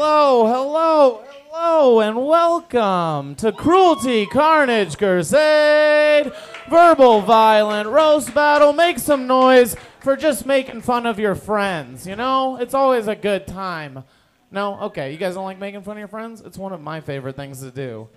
Hello, hello, hello, and welcome to Cruelty Carnage Crusade. Verbal, violent, roast battle. Make some noise for just making fun of your friends. You know, it's always a good time. No? Okay, you guys don't like making fun of your friends? It's one of my favorite things to do.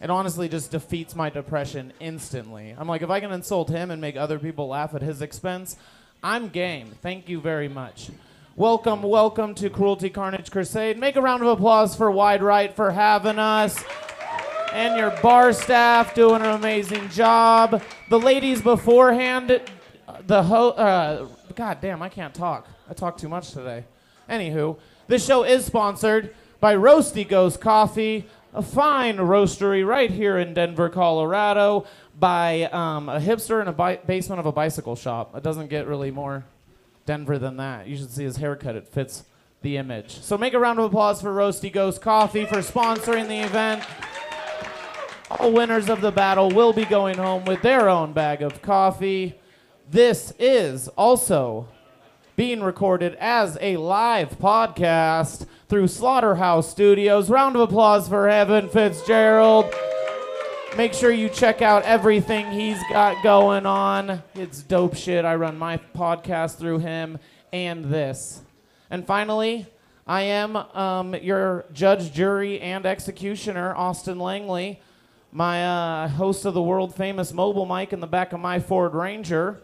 It honestly just defeats my depression instantly. I'm like, if I can insult him and make other people laugh at his expense, I'm game. Thank you very much. Welcome, welcome to Cruelty Carnage Crusade. Make a round of applause for Wide Right for having us. And your bar staff doing an amazing job. The ladies beforehand, the ho- uh, God damn, I can't talk. I talk too much today. Anywho, this show is sponsored by Roasty Ghost Coffee, a fine roastery right here in Denver, Colorado, by um, a hipster in a bi- basement of a bicycle shop. It doesn't get really more Denver than that. You should see his haircut, it fits the image. So make a round of applause for Roasty Ghost Coffee for sponsoring the event. All winners of the battle will be going home with their own bag of coffee. This is also being recorded as a live podcast through Slaughterhouse Studios. Round of applause for Evan Fitzgerald. Make sure you check out everything he's got going on. It's dope shit. I run my podcast through him and this. And finally, I am um, your judge, jury, and executioner, Austin Langley, my uh, host of the world famous mobile mic in the back of my Ford Ranger,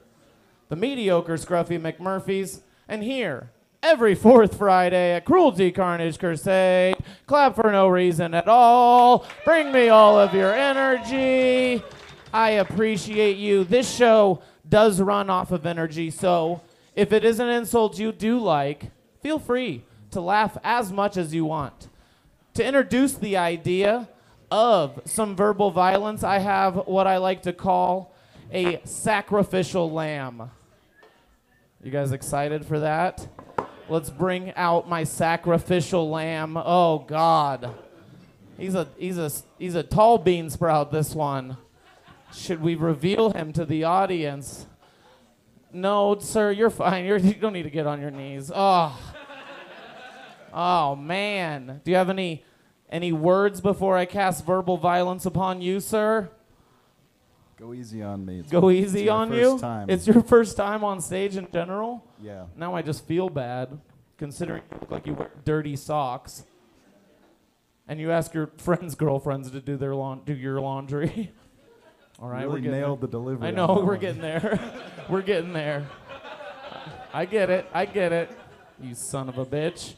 the mediocre Scruffy McMurphys, and here every fourth Friday at Cruelty Carnage Crusade. Clap for no reason at all. Bring me all of your energy. I appreciate you. This show does run off of energy, so if it is an insult you do like, feel free to laugh as much as you want. To introduce the idea of some verbal violence, I have what I like to call a sacrificial lamb. You guys excited for that? Let's bring out my sacrificial lamb. Oh God. He's a he's a he's a tall bean sprout this one. Should we reveal him to the audience? No, sir, you're fine. You're, you don't need to get on your knees. Oh. Oh man. Do you have any any words before I cast verbal violence upon you, sir? Go easy on me. It's Go my- easy it's on you. Time. It's your first time on stage in general. yeah. Now I just feel bad, considering you look like you wear dirty socks, and you ask your friends' girlfriends to do their laun- do your laundry. All right, really we're nailed the delivery. I know we're getting there. we're getting there. I get it. I get it. You son of a bitch.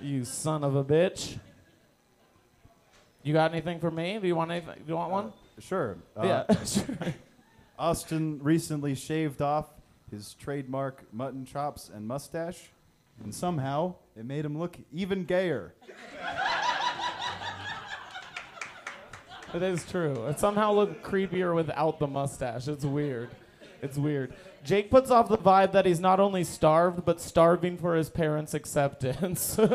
You son of a bitch. You got anything for me? Do you want anything? Do you want uh, one? Sure. Uh, yeah. sure. Austin recently shaved off his trademark mutton chops and mustache, and somehow it made him look even gayer. It is true. It somehow looked creepier without the mustache. It's weird. It's weird. Jake puts off the vibe that he's not only starved, but starving for his parents' acceptance.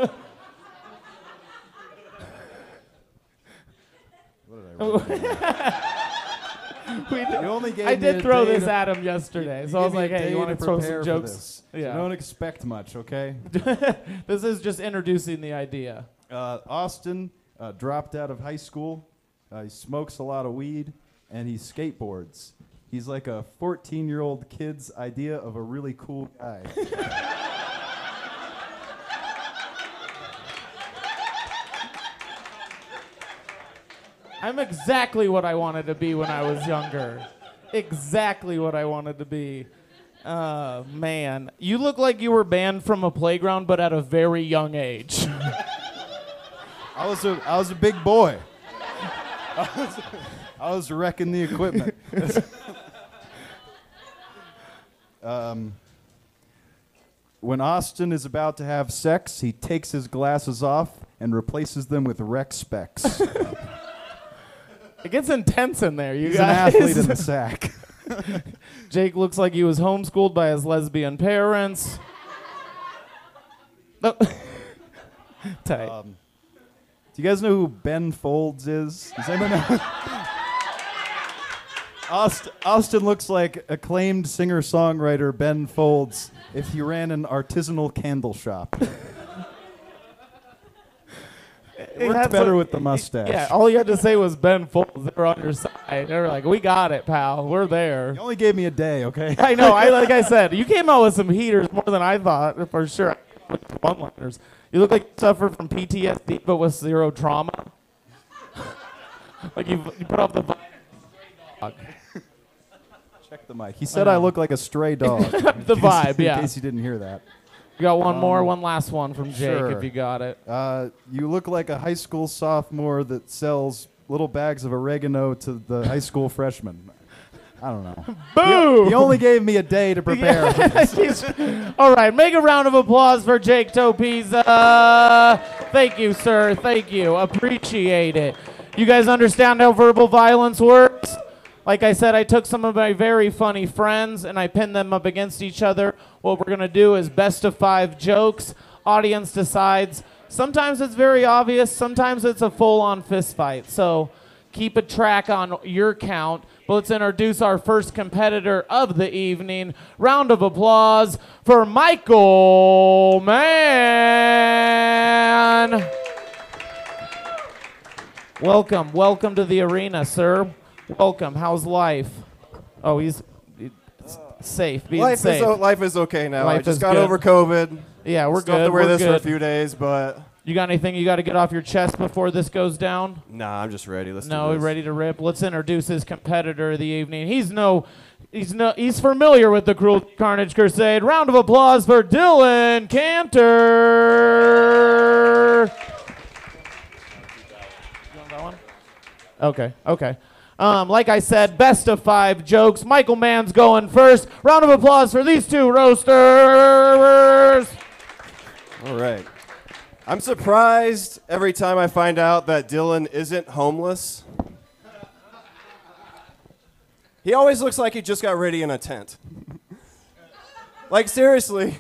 What did I write? we did, You only gave I did throw this to- at him yesterday, you so I was like, "Hey, you want to throw some jokes?" Yeah. So don't expect much, okay? This is just introducing the idea. Uh, Austin uh, dropped out of high school. Uh, he smokes a lot of weed and he skateboards. He's like a 14 year old kid's idea of a really cool guy. I'm exactly what I wanted to be when I was younger. Exactly what I wanted to be. Uh, man, you look like you were banned from a playground, but at a very young age. I was a, I was a big boy. I was, I was wrecking the equipment. um, when Austin is about to have sex, he takes his glasses off and replaces them with rec specs. It gets intense in there. You He's an guys. athlete in the sack. Jake looks like he was homeschooled by his lesbian parents. No. Tight. Um, do you guys know who Ben Folds is? Does anyone know? Austin, Austin looks like acclaimed singer songwriter Ben Folds if he ran an artisanal candle shop. He worked better some- with the mustache. Yeah, all you had to say was Ben Folds. They were on your side. They were like, "We got it, pal. We're there." You only gave me a day, okay? I know. I like I said, you came out with some heaters more than I thought for sure. One-liners. You look like you suffer from PTSD, but with zero trauma. like you, you put off the. vi- Check the mic. He said I look like a stray dog. The vibe, in yeah. case you didn't hear that. You got one more, one last one from Jake, sure. if you got it. Uh, you look like a high school sophomore that sells little bags of oregano to the high school freshmen. I don't know. Boom! He only gave me a day to prepare. All right, make a round of applause for Jake Topiza. Thank you, sir. Thank you. Appreciate it. You guys understand how verbal violence works? Like I said, I took some of my very funny friends and I pinned them up against each other. What we're going to do is best of five jokes. Audience decides. Sometimes it's very obvious, sometimes it's a full on fist fight. So keep a track on your count. But let's introduce our first competitor of the evening. Round of applause for Michael Mann. Welcome, welcome to the arena, sir. Welcome. How's life? Oh, he's safe. Being Life safe. is, o- life is okay now. I Life just got good. over COVID. yeah, we're Still good. have to wear we're this for a few days, but You got anything you got to get off your chest before this goes down? nah, I'm just ready. Let's No, do ready to rip. Let's introduce his competitor of the evening. He's no, he's no, he's familiar with the Cruel Carnage Crusade. Round of applause for Dylan Cantor. You want that one? Okay, okay. Um, like I said, best of five jokes. Michael Mann's going first. Round of applause for these two roasters. All right. I'm surprised every time I find out that Dylan isn't homeless. He always looks like he just got ready in a tent. like, seriously,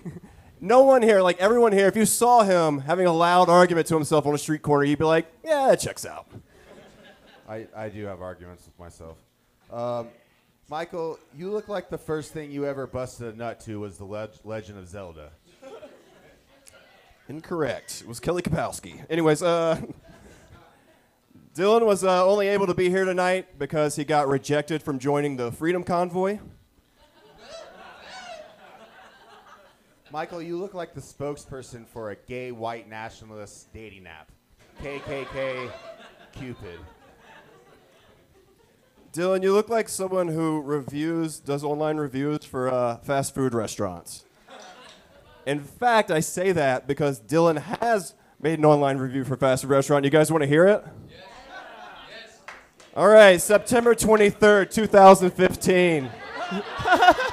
no one here, like everyone here, if you saw him having a loud argument to himself on a street corner, you'd be like, yeah, that checks out. I, I do have arguments with myself. Um, Michael, you look like the first thing you ever busted a nut to was the leg- Legend of Zelda. Incorrect. It was Kelly Kapowski. Anyways, uh, Dylan was uh, only able to be here tonight because he got rejected from joining the Freedom Convoy. Michael, you look like the spokesperson for a gay white nationalist dating app. KKK Cupid. Dylan, you look like someone who reviews, does online reviews for uh, fast food restaurants. In fact, I say that because Dylan has made an online review for fast food restaurant. You guys want to hear it? Yes. All right, September 23rd, 2015.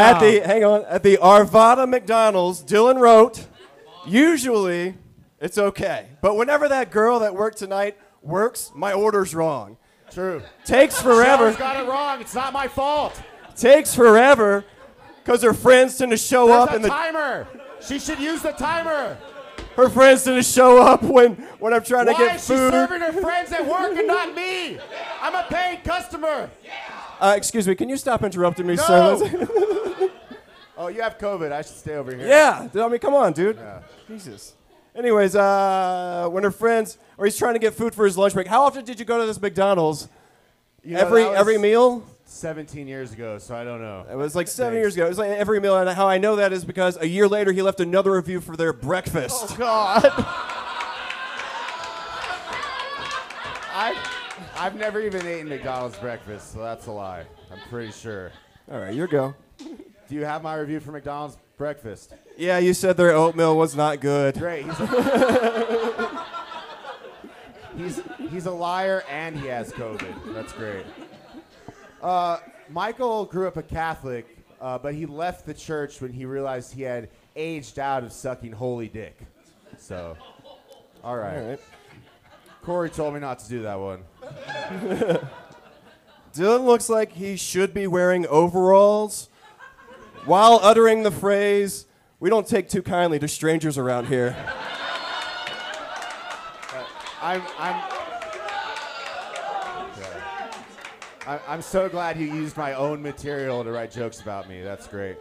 At the hang on at the Arvada McDonald's, Dylan wrote, "Usually, it's okay, but whenever that girl that worked tonight works, my order's wrong. True. Takes forever. She's got it wrong. It's not my fault. Takes forever, because her friends tend to show up and the timer. She should use the timer. her friends tend to show up when when I'm trying to get food. She's serving her friends at work and not me? I'm a paid customer. Uh, excuse me, can you stop interrupting me, sir? Oh, you have COVID. I should stay over here. Yeah, dude, I mean, come on, dude. Jesus. Anyways, uh, when her friends, or he's trying to get food for his lunch break. How often did you go to this McDonald's? You know, every that was every meal? 17 years ago, so I don't know. It was like seven Thanks. years ago. It was like every meal, and how I know that is because a year later he left another review for their breakfast. Oh God. I, I've never even eaten McDonald's breakfast, so that's a lie. I'm pretty sure. All right, your go. Do you have my review for McDonald's breakfast? Yeah, you said their oatmeal was not good. Great. He's a, he's, he's a liar and he has COVID. That's great. Uh, Michael grew up a Catholic, uh, but he left the church when he realized he had aged out of sucking holy dick. So, all right. All right. Corey told me not to do that one. Dylan looks like he should be wearing overalls while uttering the phrase, "We don't take too kindly to strangers around here." Uh, I'm I'm I- I'm so glad you used my own material to write jokes about me. That's great.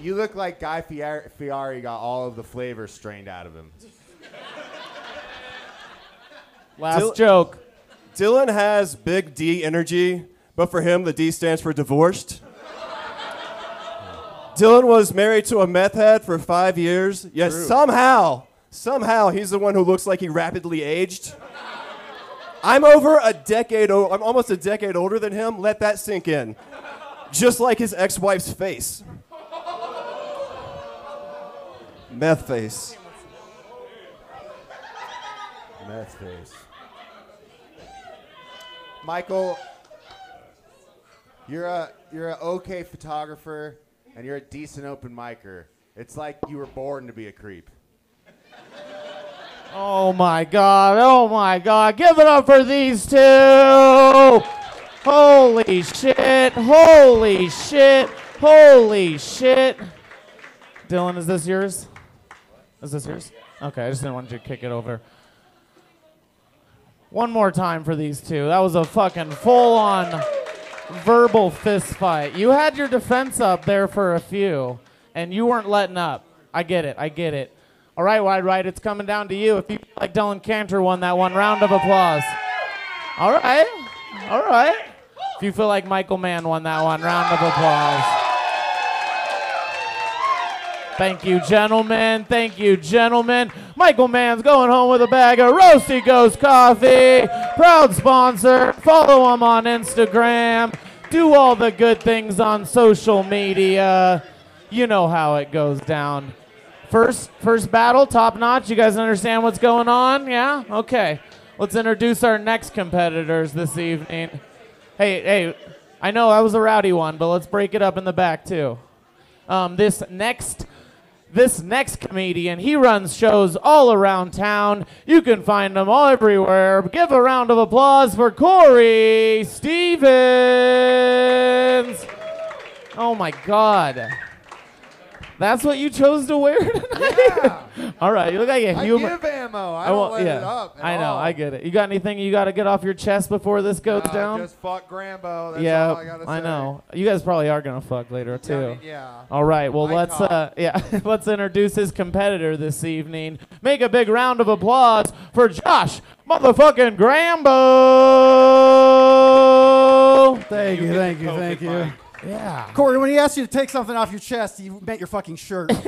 You look like Guy Fieri, Fieri got all of the flavor strained out of him. Last Dil- joke. Dylan has big D energy, but for him, the D stands for divorced. Dylan was married to a meth head for five years, yet somehow, somehow, he's the one who looks like he rapidly aged. I'm over a decade, o- I'm almost a decade older than him. Let that sink in. Just like his ex wife's face. Meth face. Meth face. Michael, you're a you're an okay photographer and you're a decent open micer. It's like you were born to be a creep. Oh my god, oh my god. Give it up for these two. Holy shit, holy shit, holy shit. Dylan, is this yours? Is this yours? Okay, I just didn't want you to kick it over. One more time for these two. That was a fucking full on verbal fist fight. You had your defense up there for a few, and you weren't letting up. I get it, I get it. All right, Wide Right, it's coming down to you. If you feel like Dylan Cantor won that one, round of applause. All right, all right. If you feel like Michael Mann won that one, round of applause. Thank you, gentlemen. Thank you, gentlemen. Michael Mann's going home with a bag of Roasty Ghost coffee. Proud sponsor. Follow him on Instagram. Do all the good things on social media. You know how it goes down. First, first battle, top notch. You guys understand what's going on? Yeah. Okay. Let's introduce our next competitors this evening. Hey, hey. I know I was a rowdy one, but let's break it up in the back too. Um, this next this next comedian, he runs shows all around town. You can find him all everywhere. Give a round of applause for Corey Stevens. Oh my God. That's what you chose to wear tonight? all right, you look like a human. I give ammo. I, I don't won't- let yeah, it up. I know, all. I get it. You got anything you got to get off your chest before this goes Uh, down? Just fuck Grambo. That's yeah, all I gotta say. know. You guys probably are gonna fuck later too. I mean, yeah. All right. Well, I let's talk. uh, yeah, let's introduce his competitor this evening. Make a big round of applause for Josh motherfucking Grambo. Thank you, thank you, thank you. Yeah. Corey, when he asked you to take something off your chest, you meant your fucking shirt.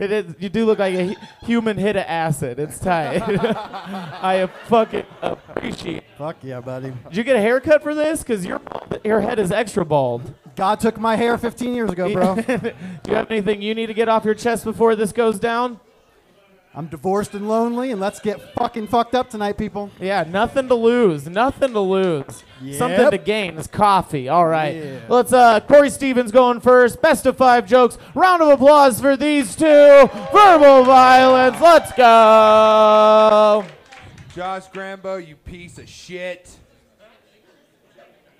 It is. You do look like a hu- human hit of acid. It's tight. I fucking appreciate. It. Fuck yeah, buddy. Did you get a haircut for this? Cause your your head is extra bald. God took my hair 15 years ago, bro. do you have anything you need to get off your chest before this goes down? I'm divorced and lonely, and let's get fucking fucked up tonight, people. Yeah, nothing to lose. Nothing to lose. Something to gain is coffee. All right. Yeah. Let's uh Corey Stevens going first. Best of five jokes. Round of applause for these two. Verbal violence. Let's go. Josh Grambo, you piece of shit.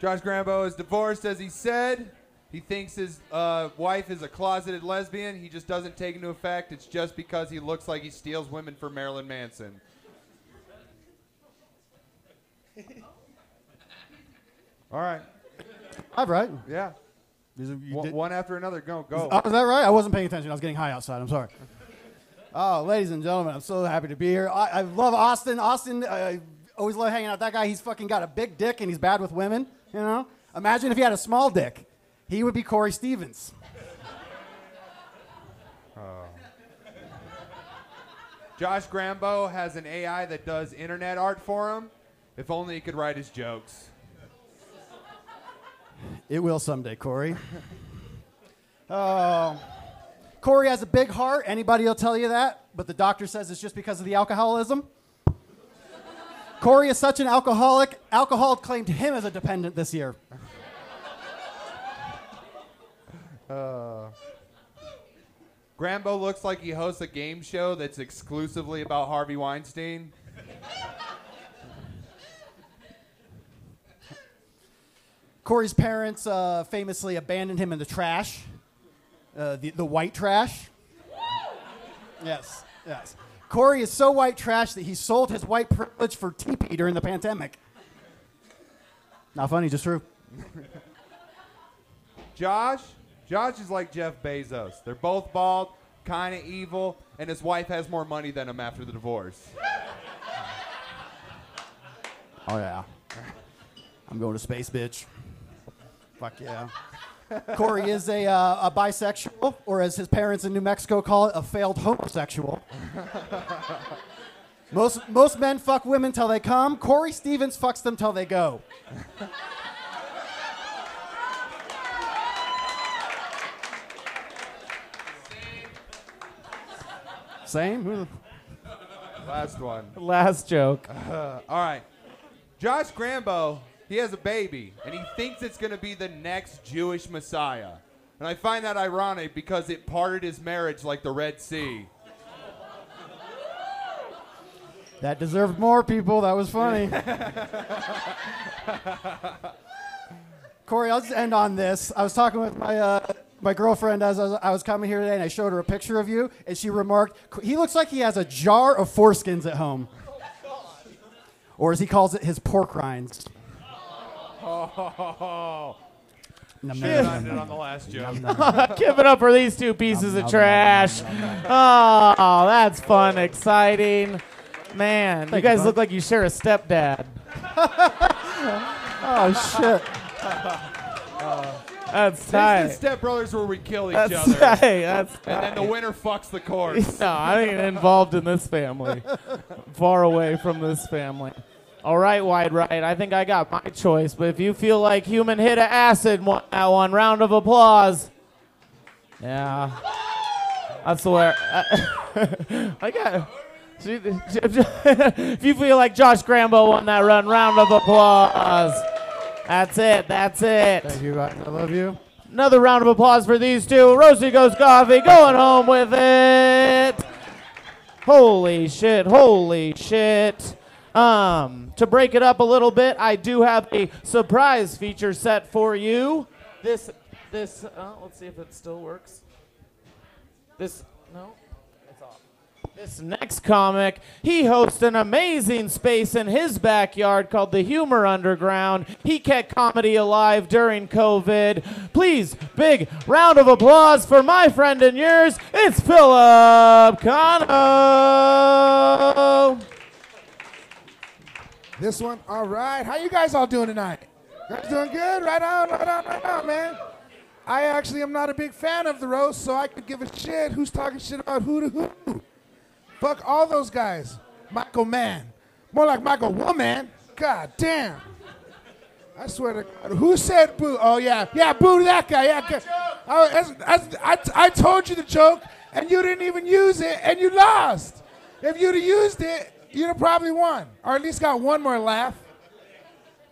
Josh Grambo is divorced, as he said. He thinks his uh, wife is a closeted lesbian. He just doesn't take into effect. It's just because he looks like he steals women for Marilyn Manson. All right. All right. Yeah. These are- you One, one after another. Go. Go. Oh, is that right? I wasn't paying attention. I was getting high outside. I'm sorry. Oh, ladies and gentlemen, I'm so happy to be here. I, I love Austin. Austin, I always love hanging out with that guy. He's fucking got a big dick and he's bad with women. You know? Imagine if he had a small dick. He would be Corey Stevens. Oh. Josh Grambo has an AI that does internet art for him. If only he could write his jokes. It will someday, Corey. Oh. Corey has a big heart. Anybody will tell you that, but the doctor says it's just because of the alcoholism. Corey is such an alcoholic. Alcohol claimed him as a dependent this year. Grambo looks like he hosts a game show that's exclusively about Harvey Weinstein. Corey's parents uh, famously abandoned him in the trash, uh, the, the white trash. Yes, yes. Corey is so white trash that he sold his white privilege for TP during the pandemic. Not funny, just true. Josh, Josh is like Jeff Bezos. They're both bald, kind of evil, and his wife has more money than him after the divorce. Oh yeah. I'm going to space, bitch. Fuck yeah. Corey is a, uh, a bisexual, or as his parents in New Mexico call it, a failed homosexual. most most men fuck women till they come. Corey Stevens fucks them till they go. Same. Last one. Last joke. All right. Josh Grambo, he has a baby, and he thinks it's going to be the next Jewish Messiah. And I find that ironic because it parted his marriage like the Red Sea. That deserved more, people. That was funny. Corey, I'll just end on this. I was talking with my uh, my girlfriend as I was, coming here today, and I showed her a picture of you, and she remarked, "He looks like he has a jar of foreskins at home." Or as he calls it, his pork rinds. Oh, Nom, nom, nom, I nom, did nom. on the last joke. Give it up for these two pieces of trash. Oh, that's fun, exciting. Man, you Thank you, guys bud. look like you share a stepdad. Oh shit! That's This is tight. Step Brothers where we kill each That's other. tight. That's And then the winner fucks the corpse. no, I ain't involved in this family. Far away from this family. All right, wide right. I think I got my choice. But if you feel like human hit of acid, that one round of applause. Yeah, that's where I got. if you feel like Josh Grambo won that run, round of applause. That's it. That's it. Thank you, guys. I love you. Another round of applause for these two. Roasty Ghost Coffee going home with it. Holy shit, holy shit. Um, to break it up a little bit, I do have a surprise feature set for you. This, this, uh, let's see if it still works. This, no, it's off. This next comic, he hosts an amazing space in his backyard called the Humor Underground. He kept comedy alive during COVID. Please, big round of applause for my friend and yours. It's Philip Cano. This one, all right. How you guys all doing tonight? You guys doing good? Right on, right on, right on, man. I actually am not a big fan of the roast, so I could give a shit who's talking shit about who to who. Fuck all those guys. Michael Mann. More like Michael Woman. God damn. I swear to God. Who said boo? Oh, yeah. Yeah, boo that guy. Yeah. I, I, I told you the joke, and you didn't even use it, and you lost. If you'd have used it, you'd have probably won, or at least got one more laugh.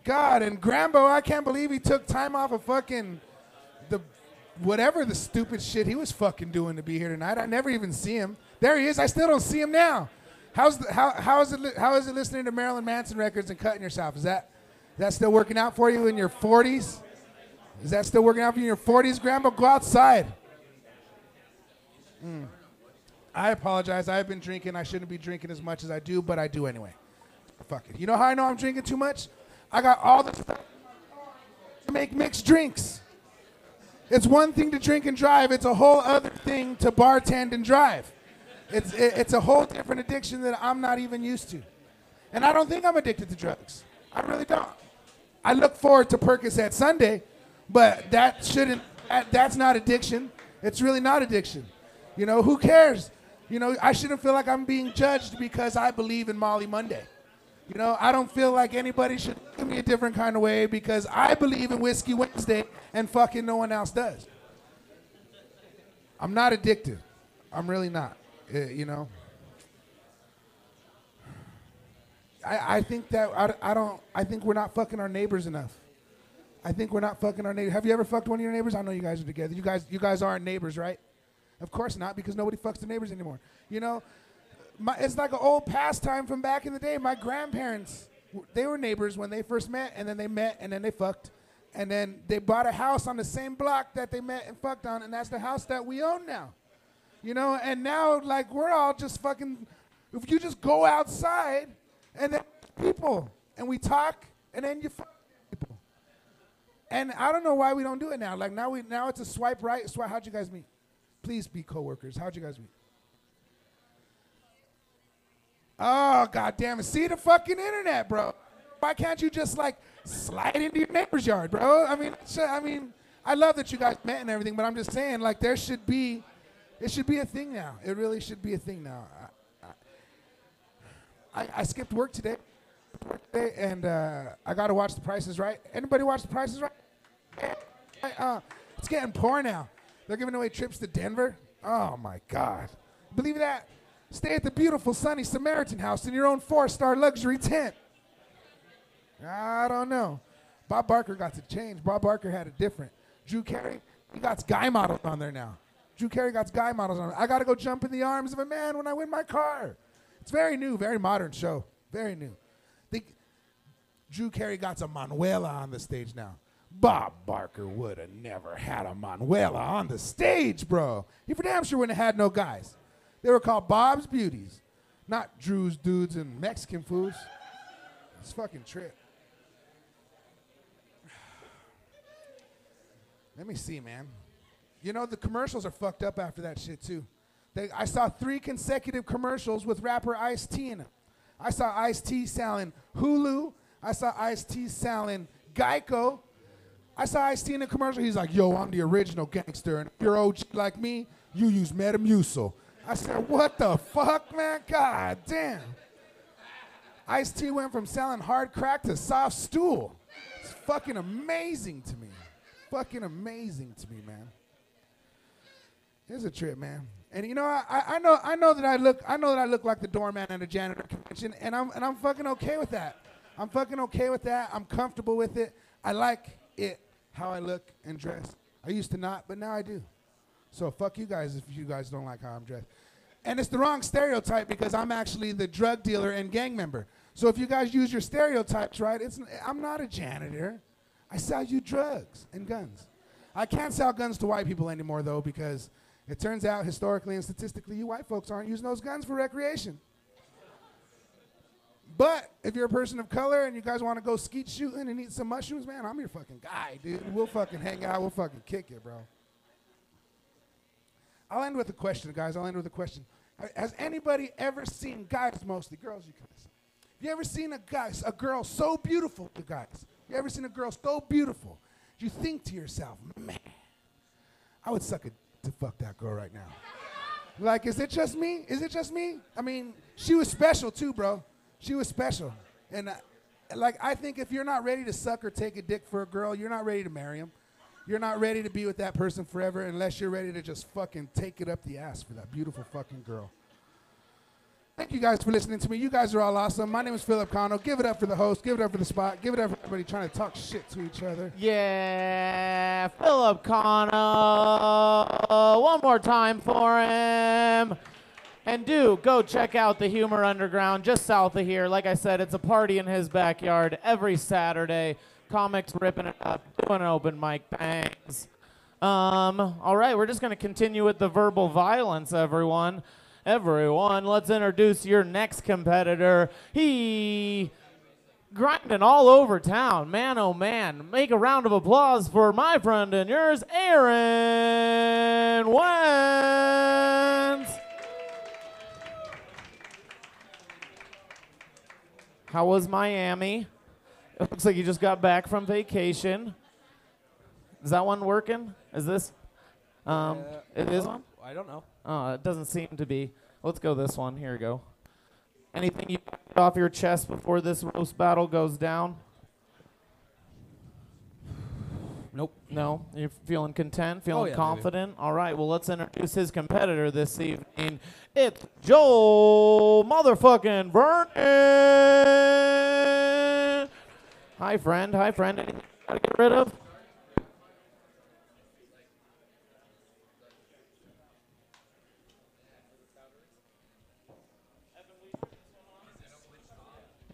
God, and Grambo, I can't believe he took time off of fucking the whatever the stupid shit he was fucking doing to be here tonight. I never even see him. There he is. I still don't see him now. How's the, how how is it how is it listening to Marilyn Manson records and cutting yourself? Is that is that still working out for you in your 40s? Is that still working out for you in your 40s, Grandma? Go outside. Mm. I apologize. I've been drinking. I shouldn't be drinking as much as I do, but I do anyway. Fuck it. You know how I know I'm drinking too much? I got all the stuff to make mixed drinks. It's one thing to drink and drive. It's a whole other thing to bartend and drive. It's it, it's a whole different addiction that I'm not even used to, and I don't think I'm addicted to drugs. I really don't. I look forward to Percocet Sunday, but that shouldn't. That, that's not addiction. It's really not addiction. You know who cares? You know I shouldn't feel like I'm being judged because I believe in Molly Monday. You know, I don't feel like anybody should look at me a different kind of way because I believe in Whiskey Wednesday and fucking no one else does. I'm not addicted. I'm really not. Uh, you know. I, I think that I, I don't. I think we're not fucking our neighbors enough. I think we're not fucking our neighbors. Have you ever fucked one of your neighbors? I know you guys are together. You guys, you guys aren't neighbors, right? Of course not, because nobody fucks the neighbors anymore. You know, my, it's like an old pastime from back in the day. My grandparents, they were neighbors when they first met, and then they met, and then they fucked, and then they bought a house on the same block that they met and fucked on, and that's the house that we own now. You know, and now like we're all just fucking. If you just go outside, and then people, and we talk, and then you people. And I don't know why we don't do it now. Like now we now it's a swipe right. Swipe. How'd you guys meet? Please be coworkers. How'd you guys meet? Oh god damn it! See the fucking internet, bro. Why can't you just like slide into your neighbor's yard, bro? I mean, I mean, I love that you guys met and everything, but I'm just saying, like, there should be, it should be a thing now. It really should be a thing now. I, I, I skipped work today, and uh, I got to watch The Price Is Right. Anybody watch The Price Is Right? Uh, it's getting poor now. They're giving away trips to Denver. Oh my God! Believe that? Stay at the beautiful sunny Samaritan house in your own four-star luxury tent. I don't know. Bob Barker got to change. Bob Barker had a different. Drew Carey, he got guy models on there now. Drew Carey got guy models on. I got to go jump in the arms of a man when I win my car. It's very new, very modern show. Very new. Think Drew Carey got a Manuela on the stage now. Bob Barker would have never had a Manuela on the stage, bro. He for damn sure wouldn't have had no guys. They were called Bob's Beauties, not Drew's Dudes and Mexican Foods. It's fucking trip. Let me see, man. You know the commercials are fucked up after that shit too. They, I saw three consecutive commercials with rapper Ice T in them. I saw Ice T selling Hulu. I saw Ice T selling Geico. I saw Ice T in a commercial. He's like, "Yo, I'm the original gangster, and if you're OG like me, you use Metamucil." I said, "What the fuck, man? God damn!" Ice T went from selling hard crack to soft stool. It's fucking amazing to me. Fucking amazing to me, man. It's a trip, man. And you know, I, I- know I know that I look I know that I look like the doorman at a janitor convention, and I'm and I'm fucking okay with that. I'm fucking okay with that. I'm comfortable with it. I like it how I look and dress. I used to not, but now I do. So fuck you guys if you guys don't like how I'm dressed. And it's the wrong stereotype because I'm actually the drug dealer and gang member. So if you guys use your stereotypes right, it's I'm not a janitor. I sell you drugs and guns. I can't sell guns to white people anymore though because it turns out historically and statistically you white folks aren't using those guns for recreation. But if you're a person of color and you guys want to go skeet shooting and eat some mushrooms, man, I'm your fucking guy, dude. We'll fucking hang out. We'll fucking kick it, bro. I'll end with a question, guys. I'll end with a question. Has anybody ever seen guys, mostly girls, you guys. Have you ever seen a guy, a girl so beautiful, you guys? You ever seen a girl so beautiful? You think to yourself, man, I would suck it to fuck that girl right now. Like, is it just me? Is it just me? I mean, she was special too, bro. She was special. And uh, like, I think if you're not ready to suck or take a dick for a girl, you're not ready to marry him. You're not ready to be with that person forever unless you're ready to just fucking take it up the ass for that beautiful fucking girl. Thank you guys for listening to me. You guys are all awesome. My name is Philip Cano. Give it up for the host. Give it up for the spot. Give it up for everybody trying to talk shit to each other. Yeah, Philip Cano. One more time for him. And do go check out the Humor Underground just south of here. Like I said, it's a party in his backyard every Saturday. Comics ripping it up, doing open mic bangs. Um, all right, we're just going to continue with the verbal violence, everyone. Everyone, let's introduce your next competitor. He grinding all over town. Man, oh man. Make a round of applause for my friend and yours, Aaron Wentz. How was Miami? It looks like you just got back from vacation. Is that one working? Is this? Um, it is one? I don't know. Oh, it doesn't seem to be. Let's go this one. Here we go. Anything you get off your chest before this roast battle goes down? Nope. No? You're feeling content, feeling Oh, yeah, confident? All right, well, let's introduce his competitor this evening. It's Joel motherfucking Vernon. Hi, friend. Hi, friend. Anything you gotta get rid of?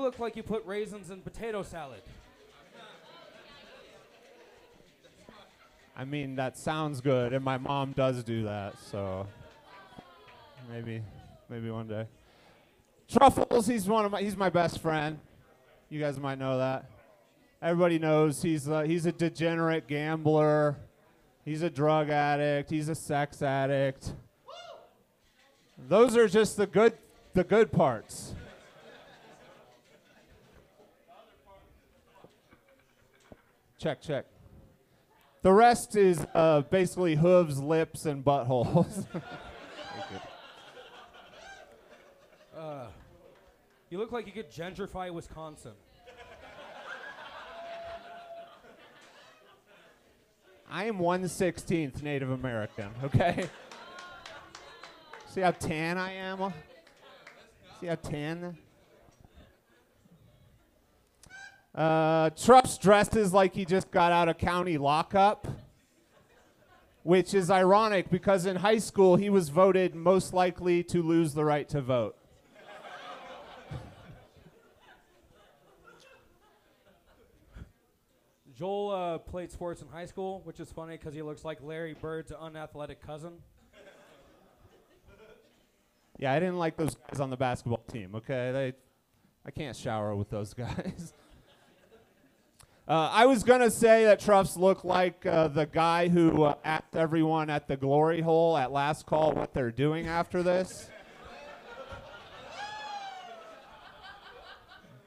look like you put raisins in potato salad. I mean, that sounds good, and my mom does do that, so maybe, maybe one day. Truffles, he's one of my, he's my best friend. You guys might know that. Everybody knows he's uh, he's a degenerate gambler. He's a drug addict. He's a sex addict. Those are just the good the good parts. Check, check. The rest is uh, basically hooves, lips, and buttholes. Uh, you look like you could gentrify Wisconsin. I am one sixteenth Native American. Okay. See how tan I am? See how tan? Uh, Truffs dresses like he just got out of county lockup, which is ironic because in high school he was voted most likely to lose the right to vote. Joel uh, played sports in high school, which is funny because he looks like Larry Bird's unathletic cousin. Yeah, I didn't like those guys on the basketball team. Okay, they, I can't shower with those guys. Uh, I was gonna say that Truffs looked like uh, the guy who uh, asked everyone at the glory hole at last call what they're doing after this.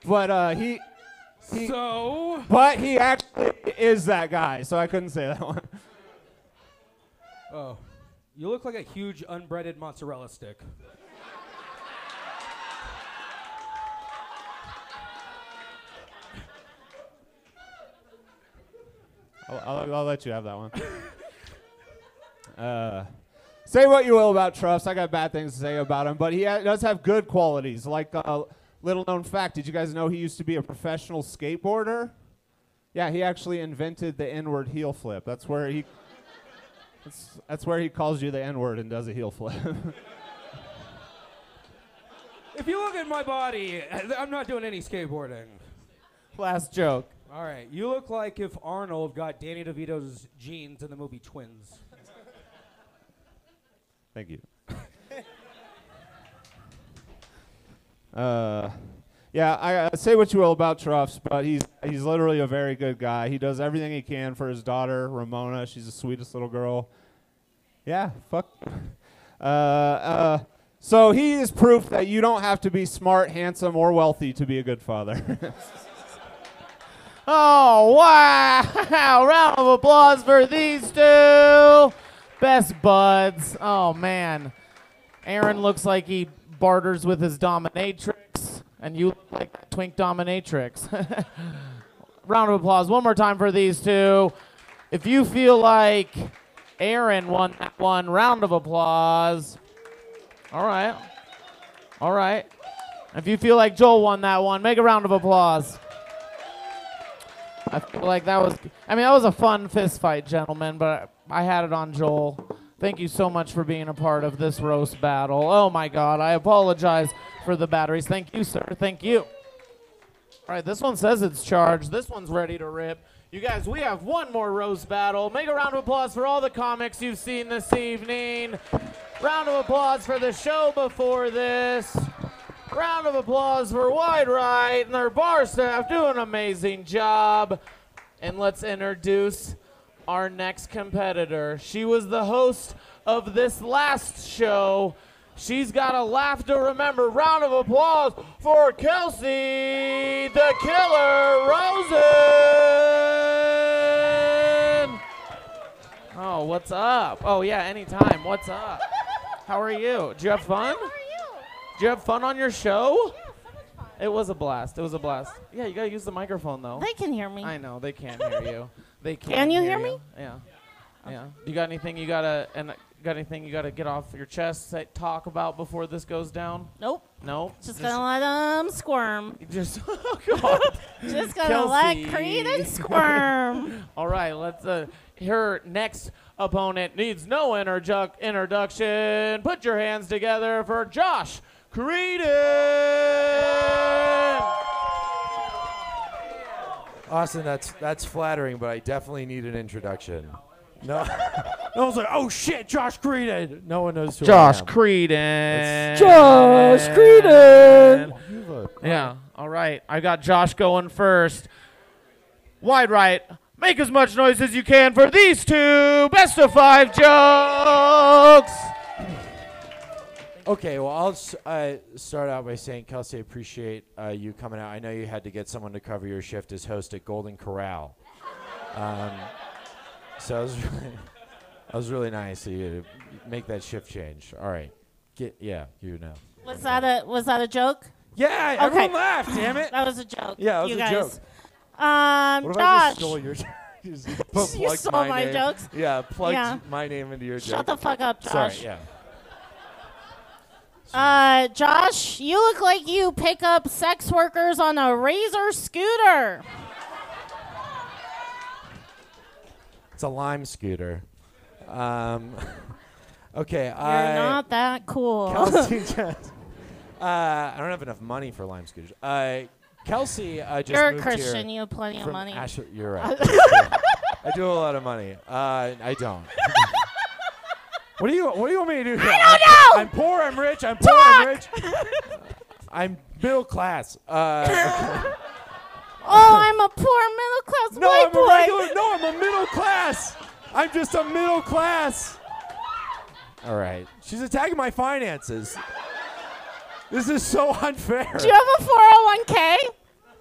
But uh, he, he, So, but he actually is that guy, so I couldn't say that one. oh, you look like a huge unbreaded mozzarella stick. I'll, I'll, I'll let you have that one. Uh, say what you will about Truffs. I got bad things to say about him, but he ha- does have good qualities. Like a little known fact did you guys know he used to be a professional skateboarder? Yeah, he actually invented the N word heel flip. That's where he. That's, that's where he calls you the N word and does a heel flip. If you look at my body, I'm not doing any skateboarding. Last joke. All right, you look like if Arnold got Danny DeVito's jeans in the movie Twins. Thank you. uh, yeah, I uh, say what you will about Truffs, but he's he's literally a very good guy. He does everything he can for his daughter Ramona. She's the sweetest little girl. Yeah, fuck. Uh, uh, so he is proof that you don't have to be smart, handsome, or wealthy to be a good father. Oh, wow. Round of applause for these two. Best buds. Oh, man. Aaron looks like he barters with his dominatrix, and you look like that twink dominatrix. Round of applause one more time for these two. If you feel like Aaron won that one, round of applause. All right. All right. If you feel like Joel won that one, make a round of applause. I feel like that was, I mean, that was a fun fist fight, gentlemen, but I had it on Joel. Thank you so much for being a part of this roast battle. Oh my God, I apologize for the batteries. Thank you, sir. Thank you. All right, this one says it's charged. This one's ready to rip. You guys, we have one more roast battle. Make a round of applause for all the comics you've seen this evening. Round of applause for the show before this. Round of applause for Wide Right and their bar staff doing an amazing job. And let's introduce our next competitor. She was the host of this last show. She's got a laugh to remember. Round of applause for Kelsey the Killer Rosen. Oh, what's up? Oh, yeah, anytime. What's up? How are you? Did you have fun? Did you have fun on your show? It was a blast. It was a blast. Yeah, you gotta use the microphone though. They can hear me. I know they can't hear you. They can't. Can you hear me? Yeah, yeah. You got anything you gotta and got anything you gotta get off your chest, say, talk about before this goes down? Nope. No. Just gonna let them squirm. Just oh God. Just gonna let Creed and squirm. All right, let's. Uh, her next opponent needs no interju- introduction. Put your hands together for Josh Creedon. Austin, that's that's flattering, but I definitely need an introduction. No, no one's like, oh shit, Josh Creedon. No one knows who Josh I am. Creedon. It's Josh Creedon. Yeah. All right. I got Josh going first. Wide right. Make as much noise as you can for these two best of five jokes. Okay, well, I'll s- uh, start out by saying, Kelsey, I appreciate uh, you coming out. I know you had to get someone to cover your shift as host at Golden Corral. Um, so that was, really, was really nice of you to make that shift change. All right. Get, yeah, you know. Was that a was that a joke? Yeah, everyone laughed, damn it. That was a joke. Yeah, it was you a guys. joke. Um, What if Josh. I just stole your just You plugged stole my name. jokes? Yeah, plugged Yeah. my name into your joke. Shut the fuck up, Josh. Sorry, yeah. Uh, Josh, you look like you pick up sex workers on a razor scooter. It's a lime scooter. Um, okay, You're I not that cool. Kelsey just, uh, I don't have enough money for lime scooters. Uh, Kelsey I just You're a moved Christian. Here You have plenty of from money. Asheville- you're right. I do a lot of money. Uh, I don't. What do you What do you want me to do? Here? I don't know! I'm poor. I'm rich. I'm poor. I'm rich. I'm middle class. Uh. Oh, I'm a poor middle class No, white I'm boy. a regular. No, I'm a middle class. I'm just a middle class. All right. She's attacking my finances. This is so unfair. Do you have a 401k?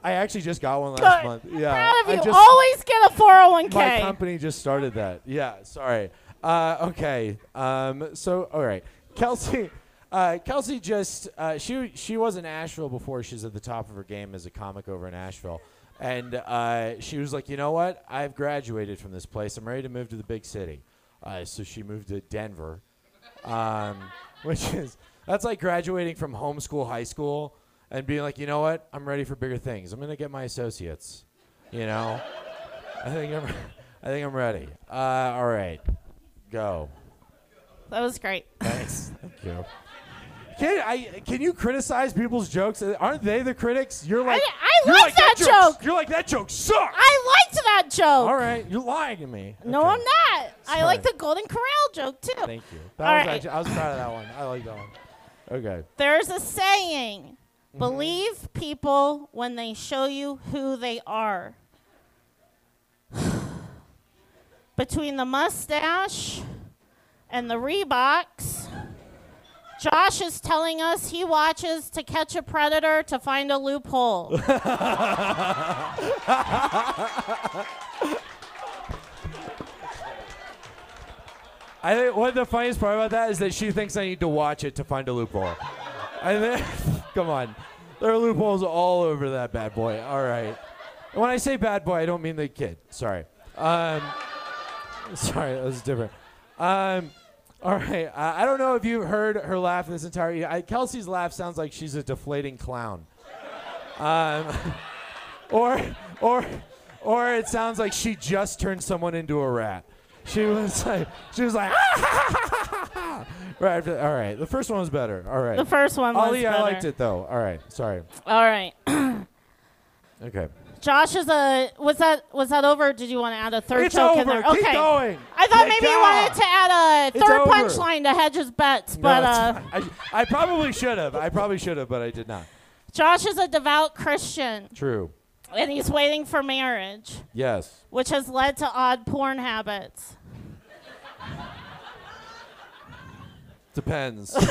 I actually just got one last Good. month. Yeah. Proud of I you. Always get a 401k. My company just started that. Yeah, sorry. Uh, okay. Um, so, all right. Kelsey, uh, Kelsey just uh, she she was in Asheville before. She's at the top of her game as a comic over in Asheville, and uh, she was like, you know what? I've graduated from this place. I'm ready to move to the big city. Uh, so she moved to Denver, um, which is that's like graduating from homeschool high school and being like, you know what? I'm ready for bigger things. I'm gonna get my associates. You know. I think I'm. I think I'm ready. Uh, all right, go. That was great. Thanks. Thank you. Can I? Can you criticize people's jokes? Aren't they the critics? You're like. I you're like like that joke's- joke. You're like that joke sucks. I liked that joke. All right, you're lying to me. No, Okay. I'm not. I like the Golden Corral joke too. Thank you. That All was right. actually, I was proud of that one. I like that one. Okay. There's a saying Mm-hmm. believe people when they show you who they are. Between the mustache and the Reeboks, Josh is telling us he watches To Catch a Predator to find a loophole. I think what the funniest part about that is that she thinks I need to watch it to find a loophole. I think, come on, there are loopholes all over that bad boy. All right. When I say bad boy, I don't mean the kid. Sorry. Um, sorry, that was different. Um, all right. I, I don't know if you've heard her laugh this entire. I, Kelsey's laugh sounds like she's a deflating clown. Um, or, or, or it sounds like she just turned someone into a rat. She was like, she was like, right. after- All right. The first one was better. All right. The first one was Ali, I liked it though. All right. Sorry. All right. Okay. Josh is a was that was that over? Did you want to add a third It's joke in there? Keep okay. going. I thought Keep maybe you wanted to add a third punchline to Hedges bets, No, but uh. I, I probably should have. I probably should have, but I did not. Josh is a devout Christian, True. and he's waiting for marriage, Yes. which has led to odd porn habits. Depends. All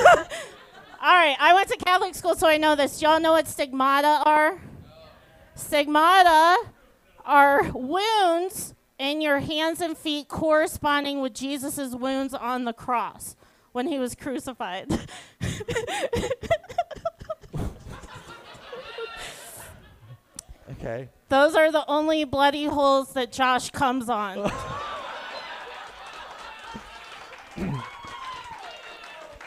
right, I went to Catholic school, so I know this. Y'all know what stigmata are? Stigmata are wounds in your hands and feet corresponding with Jesus' wounds on the cross when he was crucified. okay. Those are the only bloody holes that Josh comes on.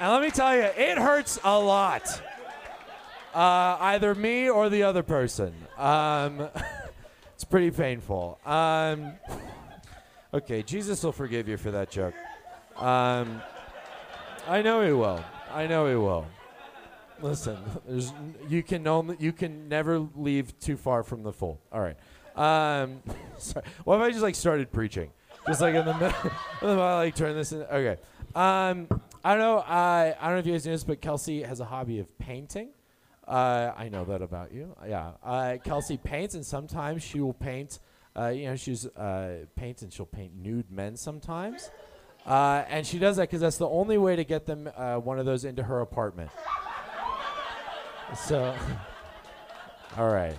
And let me tell you, it hurts a lot. Uh, either me or the other person. Um, it's pretty painful. Um, okay, Jesus will forgive you for that joke. Um, I know he will. I know he will. Listen, there's you can only you can never leave too far from the fold. All right. Um, sorry. What if I just like started preaching? Just like in the middle, in the middle, like turn this in. Okay. Um, I don't know. I I don't know if you guys know this, but Kelsey has a hobby of painting. Uh, I know that about you. Yeah. Uh, Kelsey paints, and sometimes she will paint. Uh, you know, she's uh, paints and she'll paint nude men sometimes. Uh, and she does that because that's the only way to get them uh, one of those into her apartment. So, all right,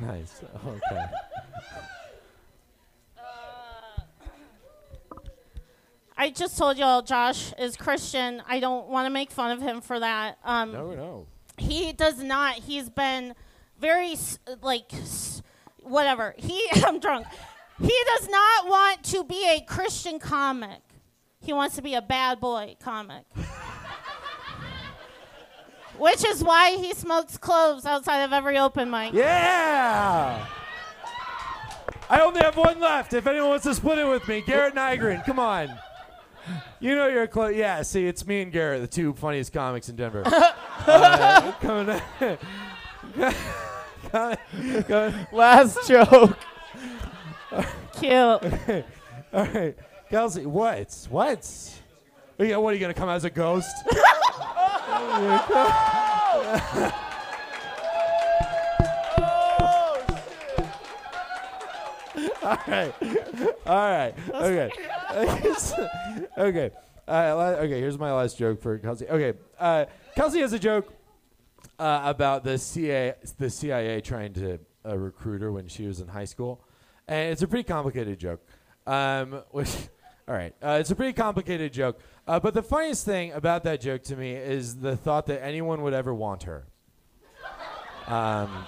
nice. Okay. I just told y'all Josh is Christian. I don't want to make fun of him for that. Um, No, no. He does not. He's been very like whatever. He I'm drunk. He does not want to be a Christian comic. He wants to be a bad boy comic. Which is why he smokes cloves outside of every open mic. Yeah. I only have one left. If anyone wants to split it with me, Garrett Nygren, come on. You know you're close. Yeah, see, it's me and Garrett, the two funniest comics in Denver. Uh, coming Coming- coming- Last joke. Cute. Okay. All right. Kelsey, what? What? Are you, what, are you going to come as a ghost? All right. All right. Okay. okay. Uh, okay. Here's my last joke for Kelsey. Okay. Uh, Kelsey has a joke uh, about the CIA, the CIA trying to uh, recruit her when she was in high school, and it's a pretty complicated joke. Um, which, all right, uh, it's a pretty complicated joke. Uh, but the funniest thing about that joke to me is the thought that anyone would ever want her. Um.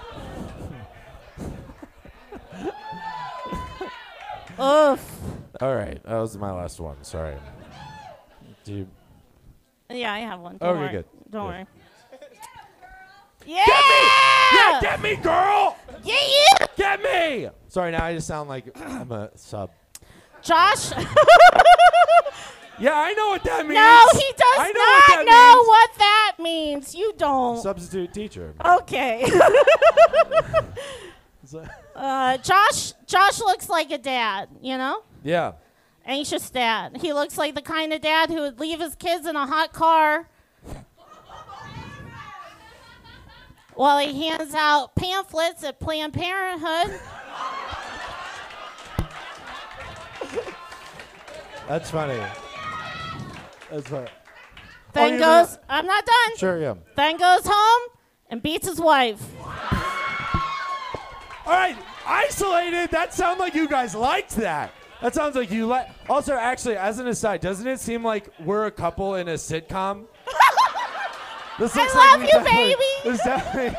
All right, that was my last one. Sorry. Do you, Yeah, I have one. Don't Okay, worry. good. Don't Good. worry. Yeah! Get me! Yeah, get me, girl! Yeah, yeah! Get me! Sorry, now I just sound like I'm a sub. Josh. Yeah, I know what that means. no, he does I know what not that know means. what that means. You don't. Substitute teacher. Okay. uh, Josh. Josh looks like a dad. You know, Yeah. anxious dad. He looks like the kind of dad who would leave his kids in a hot car while he hands out pamphlets at Planned Parenthood. That's funny. That's funny. Then oh, you goes. I'm not done. Sure, yeah. Then goes home and beats his wife. All right, isolated. That sounds like you guys liked that. That sounds like you like. Also, actually, as an aside, doesn't it seem like we're a couple in a sitcom? this I love like we you, definitely- baby. This definitely.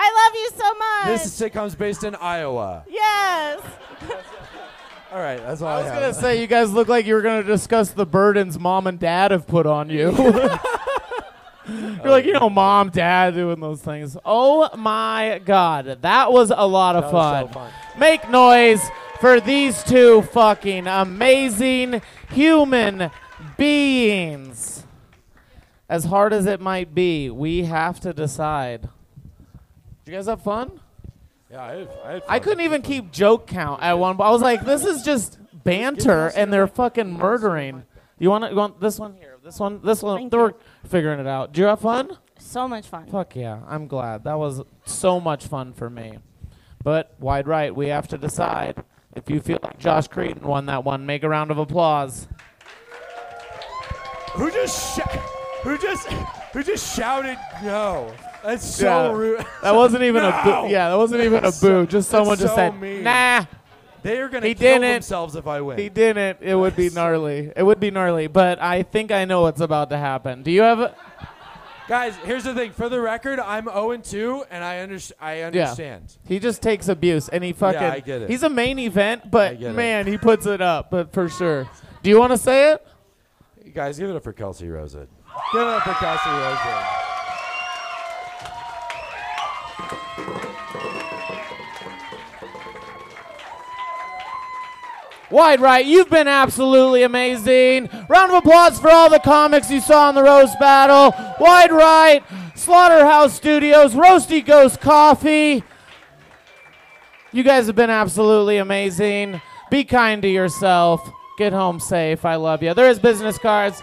I love you so much. This sitcom's based in Iowa. yes. All right, that's all I, I was have. gonna say you guys look like you were gonna discuss the burdens mom and dad have put on you. You're like, you know, mom, dad doing those things. Oh my god, that was a lot of That fun. was so fun. Make noise for these two fucking amazing human beings. As hard as it might be, we have to decide. Did you guys have fun? Yeah, I had, I had I couldn't even keep joke count at one. I was like, this is just banter, and they're fucking murdering. You want you want this one here? This one? This one? Thank They're you. figuring it out. Do you have fun? So much fun. Fuck yeah! I'm glad. That was so much fun for me. But wide right, we have to decide. If you feel like Josh Creighton won that one, make a round of applause. Who just sh- who just who just shouted no? That's so Yeah. rude. That wasn't even a boo. Yeah, that wasn't even a That's boo. so- just someone just so said, mean. "Nah." They are gonna He kill didn't. themselves if I win. He didn't. It would be gnarly. It would be gnarly. But I think I know what's about to happen. Do you have? A- Guys, here's the thing. For the record, I'm 0 and 2, and I, under- I understand. He just takes abuse and he fucking. I get it. He's a main event, I but get it. man, he puts it up. But for sure. Do you want to say it? You guys, give it up for Kelsey Rosen. Give it up for Kelsey Rosen. Wide right, you've been absolutely amazing. Round of applause for all the comics you saw in the roast battle. Wide right, Slaughterhouse Studios, Roasty Ghost Coffee. You guys have been absolutely amazing. Be kind to yourself. Get home safe. I love you. There is business cards.